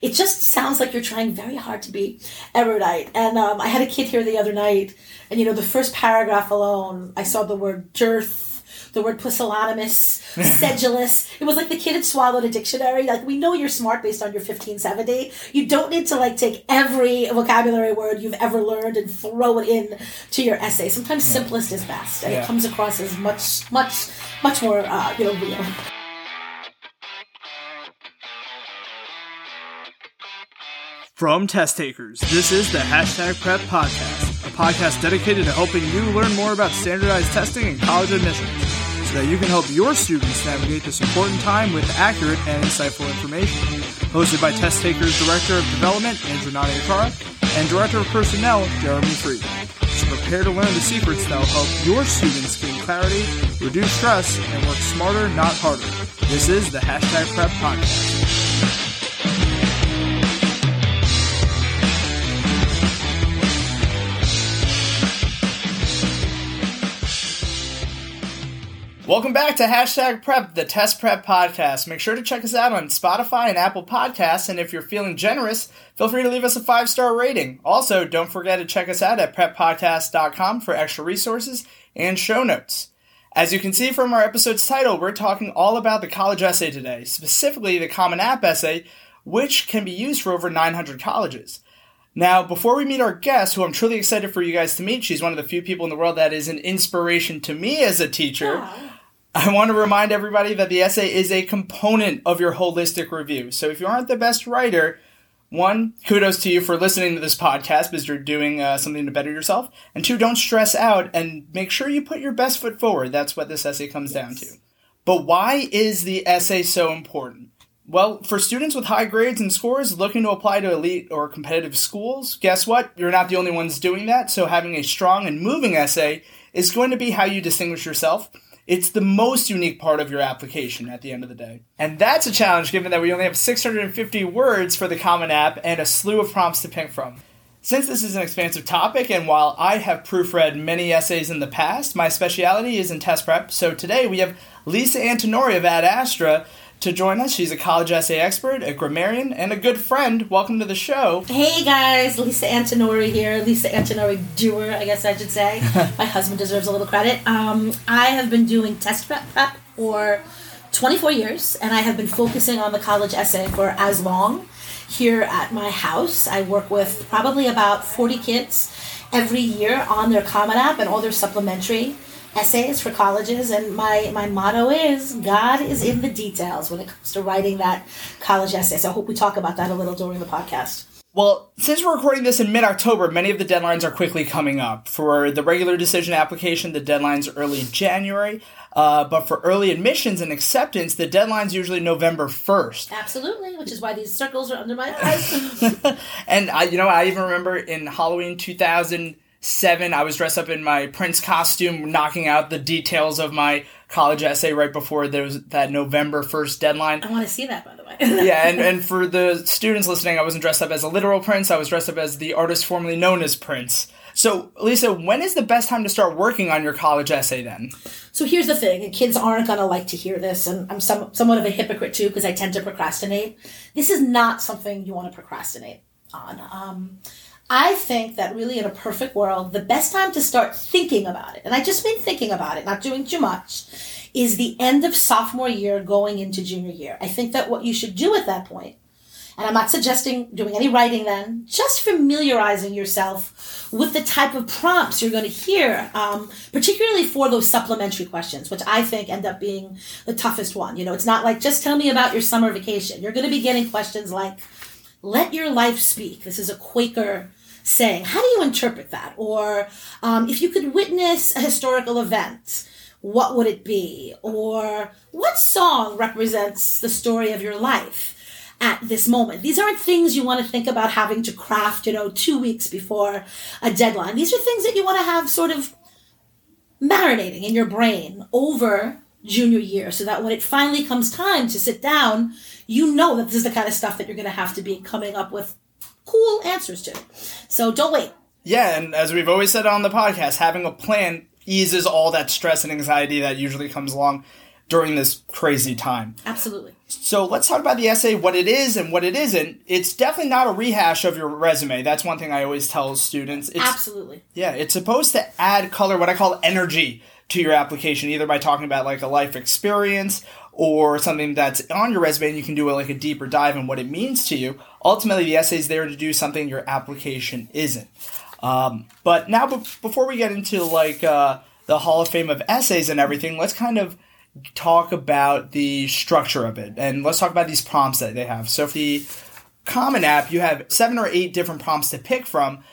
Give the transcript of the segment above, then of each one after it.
It just sounds like you're trying very hard to be erudite. And um, I had a kid here the other night, and you know, the first paragraph alone, I saw the word dearth the word pusillanimous, sedulous. It was like the kid had swallowed a dictionary. Like we know you're smart based on your 1570. You don't need to like take every vocabulary word you've ever learned and throw it in to your essay. Sometimes yeah. simplest is best, and yeah. it comes across as much, much, much more, uh, you know, real. From test takers, this is the Hashtag Prep Podcast, a podcast dedicated to helping you learn more about standardized testing and college admissions so that you can help your students navigate this important time with accurate and insightful information. Hosted by Test Takers Director of Development, Andrew Nadiakara, and Director of Personnel, Jeremy Freed. So prepare to learn the secrets that will help your students gain clarity, reduce stress, and work smarter, not harder. This is the Hashtag Prep Podcast. Welcome back to Hashtag Prep, the Test Prep Podcast. Make sure to check us out on Spotify and Apple Podcasts, and if you're feeling generous, feel free to leave us a five star rating. Also, don't forget to check us out at preppodcast.com for extra resources and show notes. As you can see from our episode's title, we're talking all about the college essay today, specifically the Common App essay, which can be used for over 900 colleges. Now, before we meet our guest, who I'm truly excited for you guys to meet, she's one of the few people in the world that is an inspiration to me as a teacher. Yeah. I want to remind everybody that the essay is a component of your holistic review. So if you aren't the best writer, one, kudos to you for listening to this podcast because you're doing uh, something to better yourself. And two, don't stress out and make sure you put your best foot forward. That's what this essay comes yes. down to. But why is the essay so important? Well, for students with high grades and scores looking to apply to elite or competitive schools, guess what? You're not the only ones doing that. So having a strong and moving essay is going to be how you distinguish yourself it's the most unique part of your application at the end of the day. And that's a challenge given that we only have 650 words for the Common App and a slew of prompts to pick from. Since this is an expansive topic, and while I have proofread many essays in the past, my specialty is in test prep. So today we have Lisa Antinori of Ad Astra to join us. She's a college essay expert, a grammarian, and a good friend. Welcome to the show. Hey guys, Lisa Antinori here. Lisa Antinori doer, I guess I should say. My husband deserves a little credit. Um, I have been doing test prep, prep for 24 years, and I have been focusing on the college essay for as long. Here at my house, I work with probably about 40 kids every year on their Common App and all their supplementary essays for colleges and my my motto is god is in the details when it comes to writing that college essay so i hope we talk about that a little during the podcast well, since we're recording this in mid October, many of the deadlines are quickly coming up. For the regular decision application, the deadline's early January. Uh, but for early admissions and acceptance, the deadline's usually November 1st. Absolutely, which is why these circles are under my eyes. and I, you know, I even remember in Halloween 2000 seven, I was dressed up in my Prince costume, knocking out the details of my college essay right before there was that November 1st deadline. I want to see that, by the way. yeah, and, and for the students listening, I wasn't dressed up as a literal prince, I was dressed up as the artist formerly known as Prince. So, Lisa, when is the best time to start working on your college essay then? So, here's the thing kids aren't going to like to hear this, and I'm some, somewhat of a hypocrite too because I tend to procrastinate. This is not something you want to procrastinate on. Um, I think that really in a perfect world, the best time to start thinking about it, and I just mean thinking about it, not doing too much, is the end of sophomore year going into junior year. I think that what you should do at that point, and I'm not suggesting doing any writing then, just familiarizing yourself with the type of prompts you're going to hear, um, particularly for those supplementary questions, which I think end up being the toughest one. You know, it's not like just tell me about your summer vacation. You're going to be getting questions like, let your life speak. This is a Quaker saying. How do you interpret that? Or um, if you could witness a historical event, what would it be? Or what song represents the story of your life? at this moment. These aren't things you want to think about having to craft, you know, two weeks before a deadline. These are things that you want to have sort of marinating in your brain over junior year so that when it finally comes time to sit down, you know that this is the kind of stuff that you're going to have to be coming up with cool answers to. So don't wait. Yeah, and as we've always said on the podcast, having a plan eases all that stress and anxiety that usually comes along. during this crazy time. Absolutely. So let's talk about the essay, what it is and what it isn't. It's definitely not a rehash of your resume. That's one thing I always tell students. It's, Absolutely. Yeah, it's supposed to add color, what I call energy to your application, either by talking about like a life experience or something that's on your resume and you can do like a deeper dive in what it means to you. Ultimately, the essay is there to do something your application isn't. Um, but now, be- before we get into like uh, the Hall of Fame of essays and everything, let's kind of talk about the structure of it and let's talk about these prompts that they have. So, for the Common App, you have seven or eight different prompts to pick from.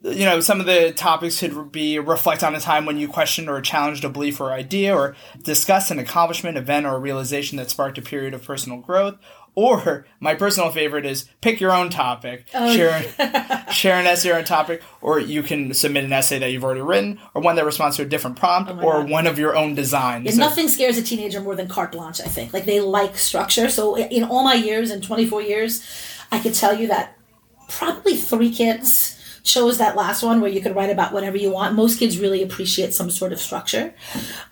You know, some of the topics could be reflect on a time when you questioned or challenged a belief or idea, or discuss an accomplishment, event, or realization that sparked a period of personal growth. Or my personal favorite is pick your own topic, oh, share, share an essay on topic, or you can submit an essay that you've already written, or one that responds to a different prompt, oh or God. one of your own designs. Yeah, So- nothing scares a teenager more than carte blanche, I think. Like they like structure. So in all my years, in 24 years, I could tell you that probably three kids chose that last one where you could write about whatever you want. Most kids really appreciate some sort of structure.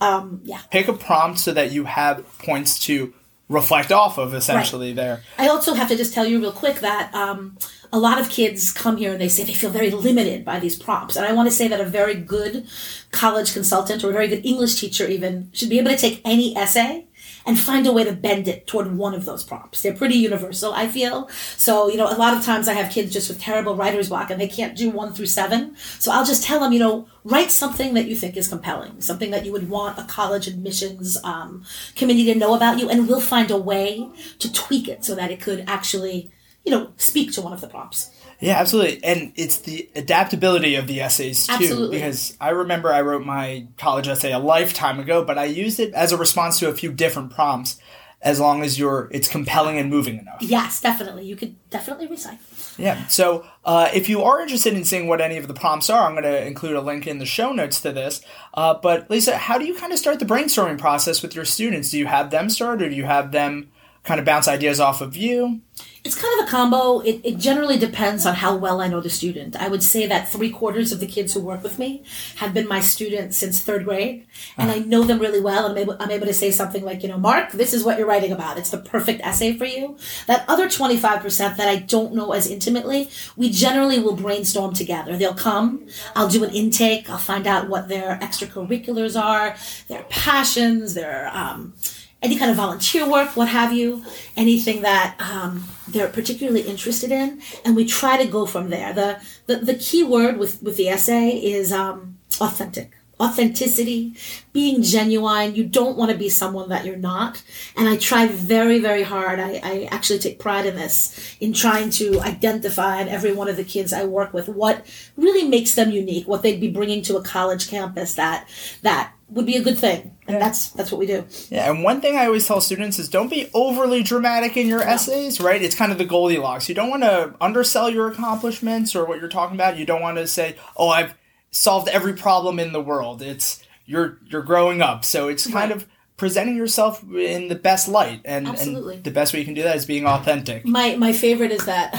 Um, yeah. pick a prompt so that you have points to reflect off of essentially there. I also have to just tell you real quick that um, a lot of kids come here and they say they feel very limited by these prompts. And I want to say that a very good college consultant or a very good English teacher even should be able to take any essay and find a way to bend it toward one of those prompts. They're pretty universal, I feel. So, you know, a lot of times I have kids just with terrible writer's block and they can't do one through seven. So I'll just tell them, you know, write something that you think is compelling, something that you would want a college admissions um, committee to know about you, and we'll find a way to tweak it so that it could actually, you know, speak to one of the prompts. Yeah, absolutely. And it's the adaptability of the essays too. Absolutely. Because I remember I wrote my college essay a lifetime ago, but I used it as a response to a few different prompts as long as you're it's compelling and moving enough. Yes, definitely. You could definitely recycle. Yeah. So uh, if you are interested in seeing what any of the prompts are, I'm going to include a link in the show notes to this. Uh, but Lisa, how do you kind of start the brainstorming process with your students? Do you have them start or do you have them kind of bounce ideas off of you? It's kind of a combo. It, it generally depends on how well I know the student. I would say that three quarters of the kids who work with me have been my students since third grade, and I know them really well. And I'm able, I'm able to say something like, you know, Mark, this is what you're writing about. It's the perfect essay for you. That other 25% that I don't know as intimately, we generally will brainstorm together. They'll come, I'll do an intake, I'll find out what their extracurriculars are, their passions, their, um, any kind of volunteer work, what have you, anything that um, they're particularly interested in, and we try to go from there. The the, the key word with, with the essay is um, authentic. Authenticity, being genuine. You don't want to be someone that you're not. And I try very, very hard. I, I actually take pride in this, in trying to identify in every one of the kids I work with what really makes them unique, what they'd be bringing to a college campus that that would be a good thing. And that's that's what we do. Yeah, and one thing I always tell students is don't be overly dramatic in your essays, right? It's kind of the Goldilocks. You don't want to undersell your accomplishments or what you're talking about. You don't want to say, "Oh, I've solved every problem in the world." It's you're you're growing up, so it's kind Right. of presenting yourself in the best light, and, Absolutely. and the best way you can do that is being authentic. My my favorite is that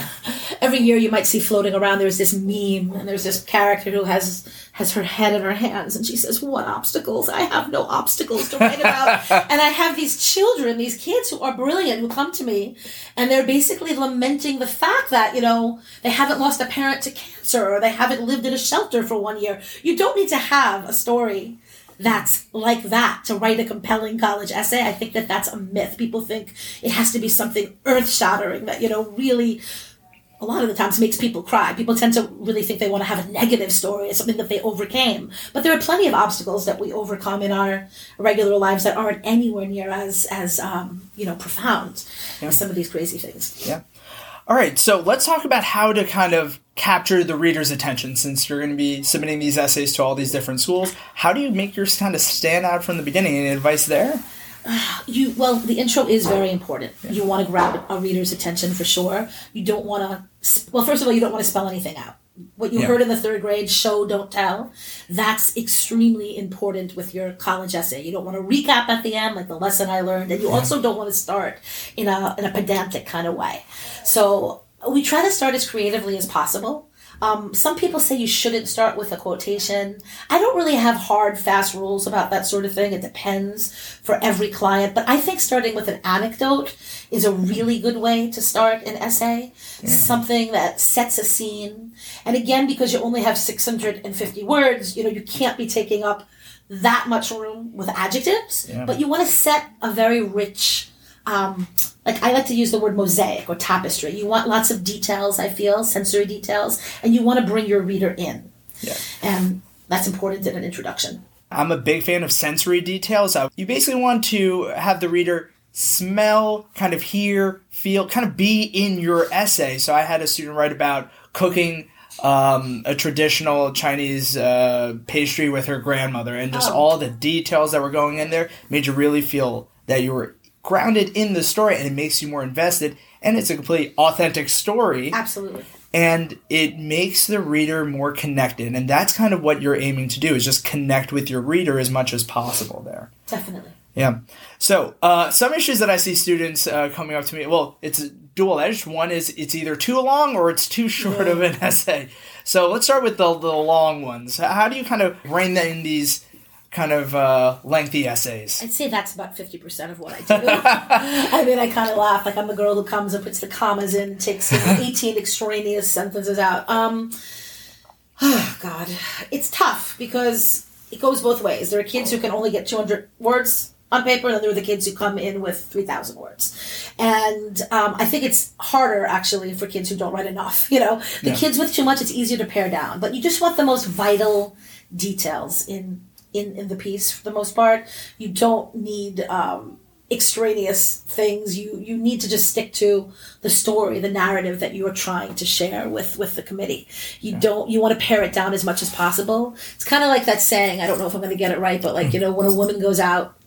every year you might see floating around. There's this meme, and there's this character who has has her head in her hands, and she says, "What obstacles? I have no obstacles to write about." and I have these children, these kids who are brilliant, who come to me, and they're basically lamenting the fact that you know they haven't lost a parent to cancer, or they haven't lived in a shelter for one year. You don't need to have a story that's like that to write a compelling college essay. I think that that's a myth. People think it has to be something earth shattering that, you know, really a lot of the times makes people cry. People tend to really think they want to have a negative story, something that they overcame. But there are plenty of obstacles that we overcome in our regular lives that aren't anywhere near as as um, you know profound as some of these crazy things. Yeah. All right, so let's talk about how to kind of capture the reader's attention since you're going to be submitting these essays to all these different schools. How do you make yours kind of stand out from the beginning? Any advice there? you well the intro is very important you want to grab a reader's attention for sure you don't want to well first of all you don't want to spell anything out. What you Yeah. heard in the third grade show don't tell that's extremely important with your college essay. You don't want to recap at the end like the lesson i learned and you also don't want to start in a, in a pedantic kind of way. So we try to start as creatively as possible Um, some people say you shouldn't start with a quotation. I don't really have hard, fast rules about that sort of thing. It depends for every client. But I think starting with an anecdote is a really good way to start an essay. Yeah. Something that sets a scene. And again, because you only have 650 words, you know, you can't be taking up that much room with adjectives, yeah. but you want to set a very rich um, like I like to use the word mosaic or tapestry. You want lots of details, I feel, sensory details, and you want to bring your reader in. Yeah. And that's important in an introduction. I'm a big fan of sensory details. You basically want to have the reader smell, kind of hear, feel, kind of be in your essay. So I had a student write about cooking um, a traditional Chinese uh, pastry with her grandmother, and just oh. all the details that were going in there made you really feel that you were grounded in the story and it makes you more invested and it's a complete authentic story. Absolutely. And it makes the reader more connected and that's kind of what you're aiming to do is just connect with your reader as much as possible there. Definitely. Yeah. So, uh, some issues that I see students uh, coming up to me, well, it's dual edged. One is it's either too long or it's too short yeah. of an essay. So, let's start with the, the long ones. How do you kind of rein in these kind of uh, lengthy essays. I'd say that's about 50% of what I do. I mean, I kind of laugh. Like, I'm the girl who comes and puts the commas in, takes 18 extraneous sentences out. Um, oh, God. It's tough because it goes both ways. There are kids who can only get 200 words on paper, and then there are the kids who come in with 3,000 words. And um, I think it's harder, actually, for kids who don't write enough. You know, the yeah. kids with too much, it's easier to pare down. But you just want the most vital details in in, in the piece for the most part. You don't need um, extraneous things. You you need to just stick to the story, the narrative that you are trying to share with with the committee. You yeah. don't you want to pare it down as much as possible. It's kind of like that saying. I don't know if I'm going to get it right, but like you know when a woman goes out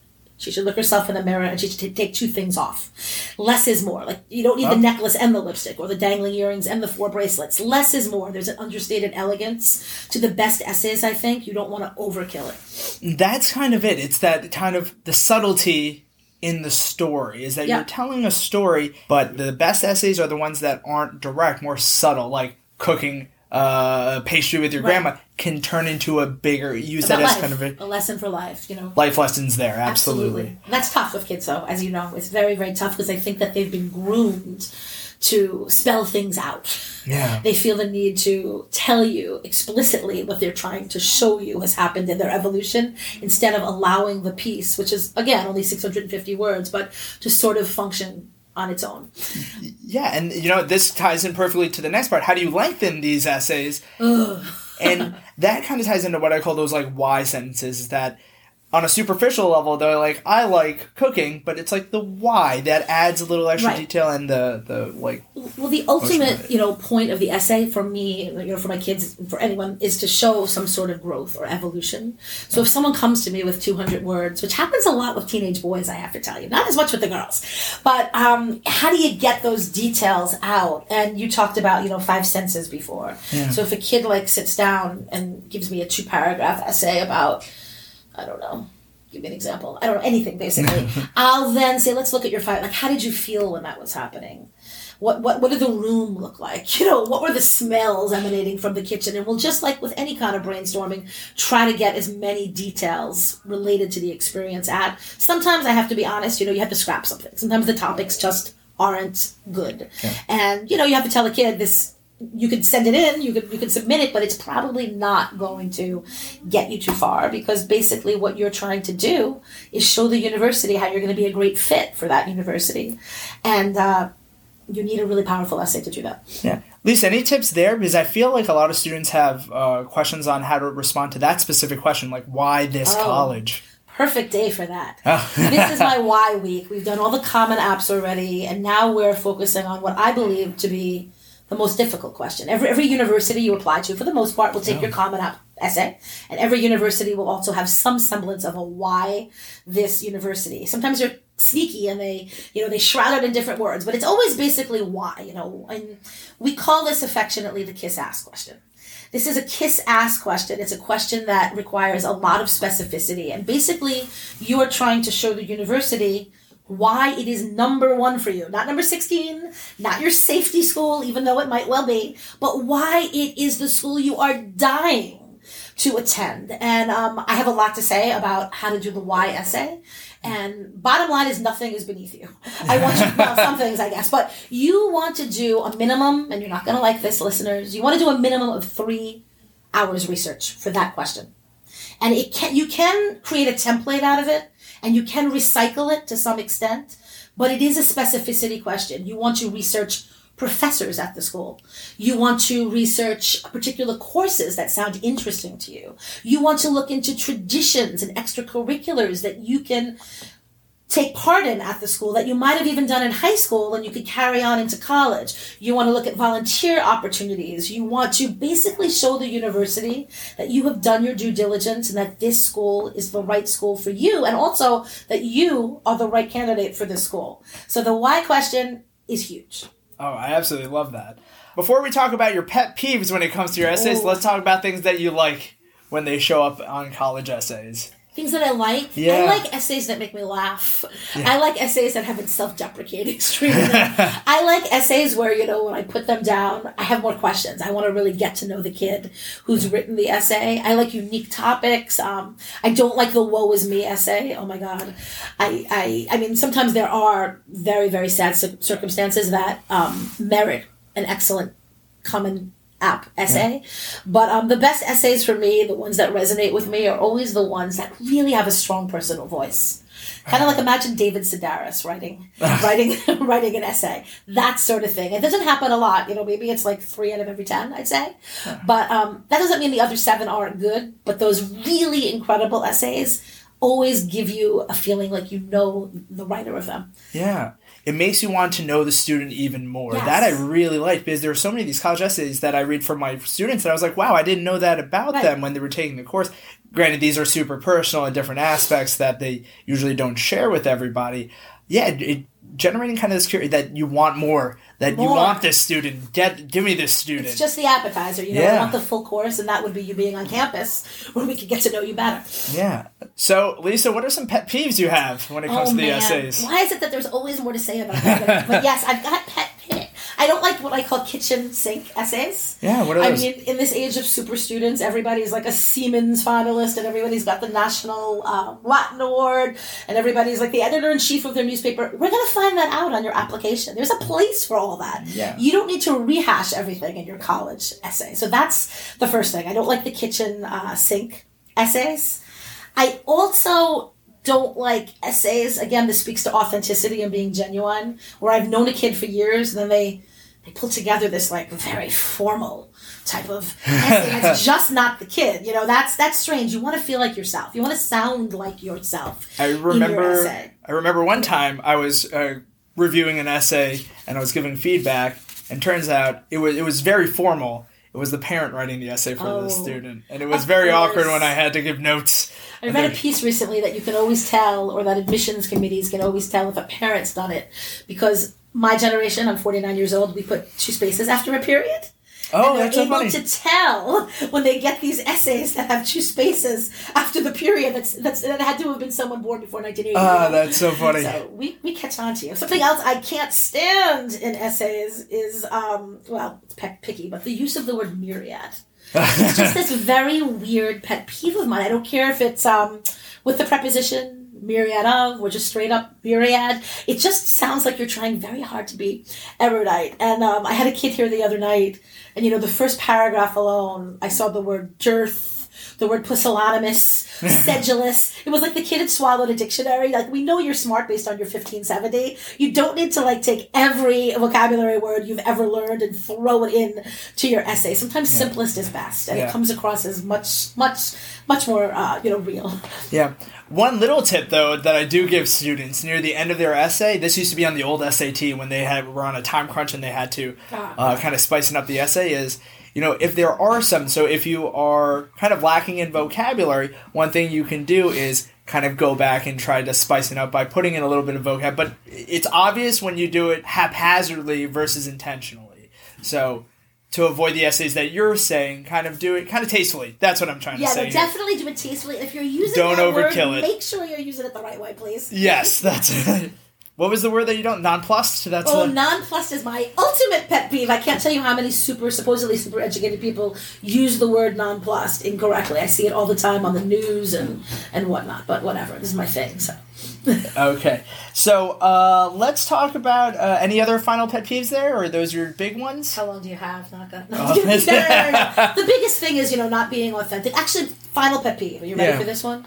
she should look herself in the mirror and she should take two things off. Less is more. Like you don't need the necklace and the lipstick or the dangling earrings and the four bracelets. Less is more. There's an understated elegance to the best essays, I think. You don't want to overkill it. That's kind of it. It's that kind of the subtlety in the story is that yep. you're telling a story, but the best essays are the ones that aren't direct, more subtle, like cooking uh, pastry with your right. grandma can turn into a bigger use About that as kind of a, a, lesson for life you know? life lessons there absolutely, absolutely. that's tough with kids though as you know. It's very very tough because i think that they've been groomed to spell things out. Yeah. They feel the need to tell you explicitly what they're trying to show you has happened in their evolution instead of allowing the piece which is again only 650 words but to sort of function on its own. Yeah, and you know this ties in perfectly to the next part. How do you lengthen these essays? and that kind of ties into what I call those like why sentences. Is that on a superficial level, they're like, I like cooking, but it's like the why that adds a little extra right. detail and the the like. Well, the ultimate you know point of the essay for me, you know, for my kids, for anyone, is to show some sort of growth or evolution. So if someone comes to me with two hundred words, which happens a lot with teenage boys, I have to tell you, not as much with the girls, but um, how do you get those details out? And you talked about you know five senses before. Yeah. So if a kid like sits down and gives me a two paragraph essay about I don't know. Give me an example. I don't know anything basically. I'll then say, let's look at your fight. Like, how did you feel when that was happening? What, what what did the room look like? You know, what were the smells emanating from the kitchen? And we'll just like with any kind of brainstorming, try to get as many details related to the experience at. Sometimes I have to be honest, you know, you have to scrap something. Sometimes the topics just aren't good. Yeah. And you know, you have to tell a kid this you could send it in, you could you could submit it, but it's probably not going to get you too far because basically what you're trying to do is show the university how you're going to be a great fit for that university, and uh, you need a really powerful essay to do that. Yeah, Lisa, any tips there? Because I feel like a lot of students have uh, questions on how to respond to that specific question, like why this oh. college perfect day for that. Oh. this is my why week. We've done all the common apps already, and now we're focusing on what I believe to be the most difficult question. Every, every university you apply to, for the most part, will take your Common App essay, and every university will also have some semblance of a why this university. Sometimes they're sneaky and they, you know, they shroud it in different words, but it's always basically why, you know, and we call this affectionately the kiss ask question. This is a kiss ask question. It's a question that requires a lot of specificity, and basically, you are trying to show the university why it is number one for you. Not number 16, not your safety school, even though it might well be, but why it is the school you are dying to attend. And um, I have a lot to say about how to do the why essay. And bottom line is nothing is beneath you. I want you, well, some things I guess, but you want to do a minimum, and you're not going to like this, listeners. You want to do a minimum of three hours research for that question. And it can, you can create a template out of it and you can recycle it to some extent, but it is a specificity question. You want to research professors at the school. You want to research particular courses that sound interesting to you. You want to look into traditions and extracurriculars that you can take part in at the school that you might have even done in high school and you could carry on into college. You want to look at volunteer opportunities. You want to basically show the university that you have done your due diligence and that this school is the right school for you and also that you are the right candidate for this school. So the why question is huge. Oh, I absolutely love that. Before we talk about your pet peeves when it comes to your essays, Ooh. let's talk about things that you like when they show up on college essays. Things that I like. Yeah. I like essays that make me laugh. Yeah. I like essays that have a self-deprecating stream in them. I like essays where, you know, when I put them down, I have more questions. I want to really get to know the kid who's written the essay. I like unique topics. Um, I don't like the woe is me essay. Oh my God. I, I, I mean, sometimes there are very, very sad cir- circumstances that um, merit an excellent common app essay. But um, the best essays for me, the ones that resonate with me, are always the ones that really have a strong personal voice. Kind of like imagine David Sedaris writing, writing, writing an essay. That sort of thing. It doesn't happen a lot. You know, maybe it's like three out of every ten, I'd say. But um, that doesn't mean the other seven aren't good. But those really incredible essays always give you a feeling like you know the writer of them. Yeah. It makes you want to know the student even more. Yes. That I really like because there are so many of these college essays that I read from my students that I was like, wow, I didn't know that about Right. them when they were taking the course. Granted, these are super personal and different aspects that they usually don't share with everybody. Yeah, it, it- generating kind of this curiosity that you want more, that you want this student, get give me this student. It's just the appetizer. You know, Yeah. I want the full course, and that would be you being on campus where we could get to know you better. yeah. So, Lisa, what are some pet peeves you have when it comes oh, to the essays? Oh, Why is it that there's always more to say about that? but yes, I've got pet pit. I don't like what I call kitchen sink essays. Yeah, what are those? I mean, in this age of super students, everybody's like a Siemens finalist, and everybody's got the National uh, Latin Award, and everybody's like the editor in chief of their newspaper. We're going to find that out on your application. There's a place for all that. Yeah. You don't need to rehash everything in your college essay. So that's the first thing. I don't like the kitchen uh, sink essays. I also don't like essays. Again, this speaks to authenticity and being genuine. Where I've known a kid for years, and then they they pull together this like very formal type of essay. and it's just not the kid. You know, that's that's strange. You want to feel like yourself. You want to sound like yourself. I your remember. essay. I remember one time I was uh, reviewing an essay and I was giving feedback, and turns out it was it was very formal. It was the parent writing the essay for Oh, the student, and it was very course. awkward when I had to give notes. I read a piece recently that you can always tell, or that admissions committees can always tell if a parent's done it, because my generation, I'm 49 years old, we put two spaces after a period. Oh, and they're that's so able funny. to tell when they get these essays that have two spaces after the period. That's that's that had to have been someone born before 1980. Ah, that's so funny. So we, we catch on to you. Something else I can't stand in essays is um well it's picky, but the use of the word myriad. It's just this very weird pet peeve of mine. I don't care if it's um with the preposition myriad of or just straight up myriad. It just sounds like you're trying very hard to be erudite. And um, I had a kid here the other night, and you know the first paragraph alone, I saw the word dearth. The word pusillanimous, sedulous. It was like the kid had swallowed a dictionary. Like, we know you're smart based on your 1570. You don't need to, like, take every vocabulary word you've ever learned and throw it in to your essay. Sometimes simplest is best, and Yeah. it comes across as much, much, much more, uh, you know, real. Yeah. One little tip though that I do give students near the end of their essay. This used to be on the old SAT when they had were on a time crunch and they had to Ah. uh, kind of spicing up the essay. Is you know if there are some so if you are kind of lacking in vocabulary, one thing you can do is kind of go back and try to spice it up by putting in a little bit of vocab. But it's obvious when you do it haphazardly versus intentionally. So. To avoid the essays that you're saying, kind of do it kind of tastefully. That's what I'm trying Yeah, to say. here. definitely do it tastefully. If you're using Don't that word, overkill it. make sure you're using it the right way, please. Yes, that's What was the word that you don't nonplussed? That's Oh, the- nonplussed is my ultimate pet peeve. I can't tell you how many super, supposedly super educated people use the word nonplussed incorrectly. I see it all the time on the news and and whatnot. But whatever, this is my thing. So okay. So uh, let's talk about uh, any other final pet peeves there, or are those your big ones? how long do you have? Not gonna. No, Oh. no, no, no. The biggest thing is you know not being authentic. Actually, final pet peeve. Are you ready Yeah. for this one?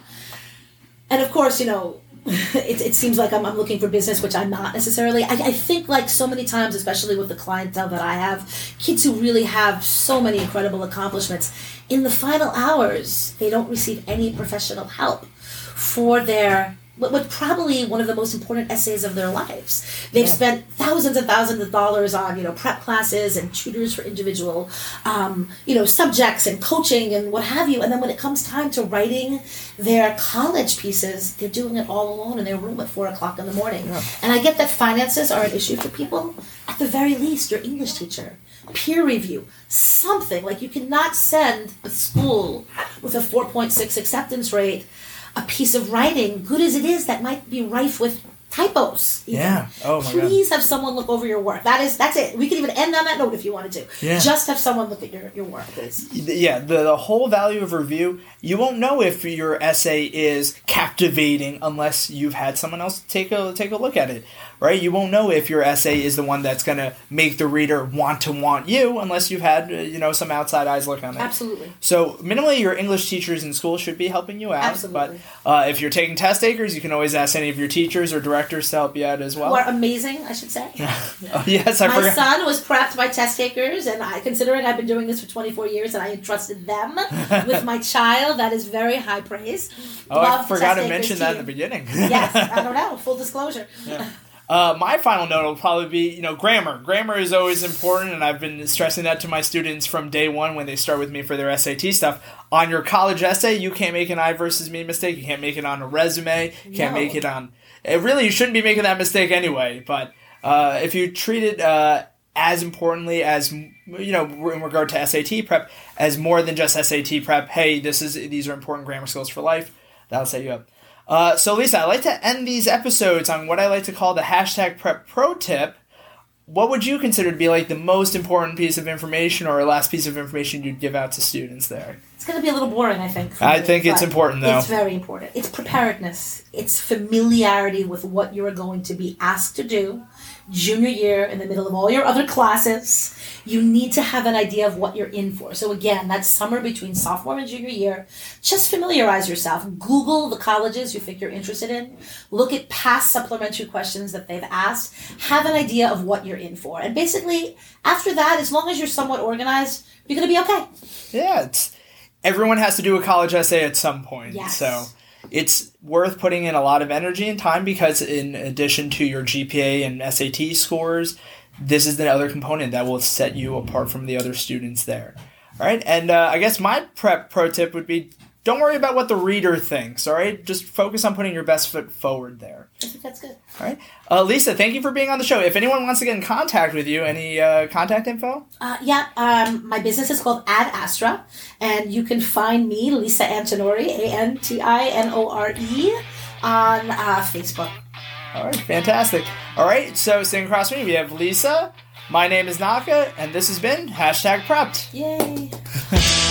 And of course, you know. It, it seems like I'm, I'm looking for business, which I'm not necessarily. I, I think, like so many times, especially with the clientele that I have, kids who really have so many incredible accomplishments, in the final hours, they don't receive any professional help for their what, what probably one of the most important essays of their lives. They've Yeah. spent thousands and thousands of dollars on you know prep classes and tutors for individual um, you know subjects and coaching and what have you. And then when it comes time to writing their college pieces, they're doing it all alone in their room at four o'clock in the morning. And I get that finances are an issue for people. At the very least, your English teacher peer review, something like you cannot send a school with a 4.6 acceptance rate a piece of writing, good as it is, that might be rife with typos. even. Yeah. Oh my God. Please have someone look over your work. That is that's it. We could even end on that note if you wanted to. Yeah. Just have someone look at your, your work, please. yeah, the, the whole value of review, you won't know if your essay is captivating unless you've had someone else take a take a look at it, right? You won't know if your essay is the one that's going to make the reader want to want you unless you've had, uh, you know, some outside eyes look on it. Absolutely. So, minimally, your English teachers in school should be helping you out. Absolutely. But uh, if you're taking test takers, you can always ask any of your teachers or directors to help you out as well. Who are amazing, I should say. Oh, yes, I My forgot. son was prepped by test takers, and I, considering I've been doing this for 24 years and I entrusted them with my child, that is very high praise. oh, I forgot to mention that in the beginning. yes, I don't know. Full disclosure. Uh, my final note will probably be, you know, grammar. Grammar is always important, and I've been stressing that to my students from day one when they start with me for their SAT stuff. On your college essay, you can't make an I versus me mistake. You can't make it on a resume. You can't No. make it on. It really, you shouldn't be making that mistake anyway. But uh, if you treat it uh, as importantly as you know, in regard to SAT prep, as more than just SAT prep. Hey, this is these are important grammar skills for life. That'll set you up. Uh, so, Lisa, I like to end these episodes on what I like to call the hashtag prep pro tip. What would you consider to be like the most important piece of information or last piece of information you'd give out to students there? It's going to be a little boring, I think. I me, think it's important, though. It's very important. It's preparedness. It's familiarity with what you are going to be asked to do junior year in the middle of all your other classes. You need to have an idea of what you're in for. So again, that summer between sophomore and junior year, just familiarize yourself. Google the colleges you think you're interested in. Look at past supplementary questions that they've asked. Have an idea of what you're in for. And basically, after that, as long as you're somewhat organized, you're going to be okay. Yeah, it's everyone has to do a college essay at some point. Yes. So it's worth putting in a lot of energy and time because in addition to your GPA and SAT scores, this is the other component that will set you apart from the other students there. All right, and uh, I guess my prep pro tip would be don't worry about what the reader thinks. All right, just focus on putting your best foot forward there. I think that's good. All right, uh, Lisa, thank you for being on the show. If anyone wants to get in contact with you, any uh, contact info? Uh, yeah, um, my business is called Ad Astra, and you can find me, Lisa Antinori, A N T I N O R E, on uh, Facebook. All right, fantastic. All right, so sitting across from me, we have Lisa. My name is Naka, and this has been hashtag prepped. Yay!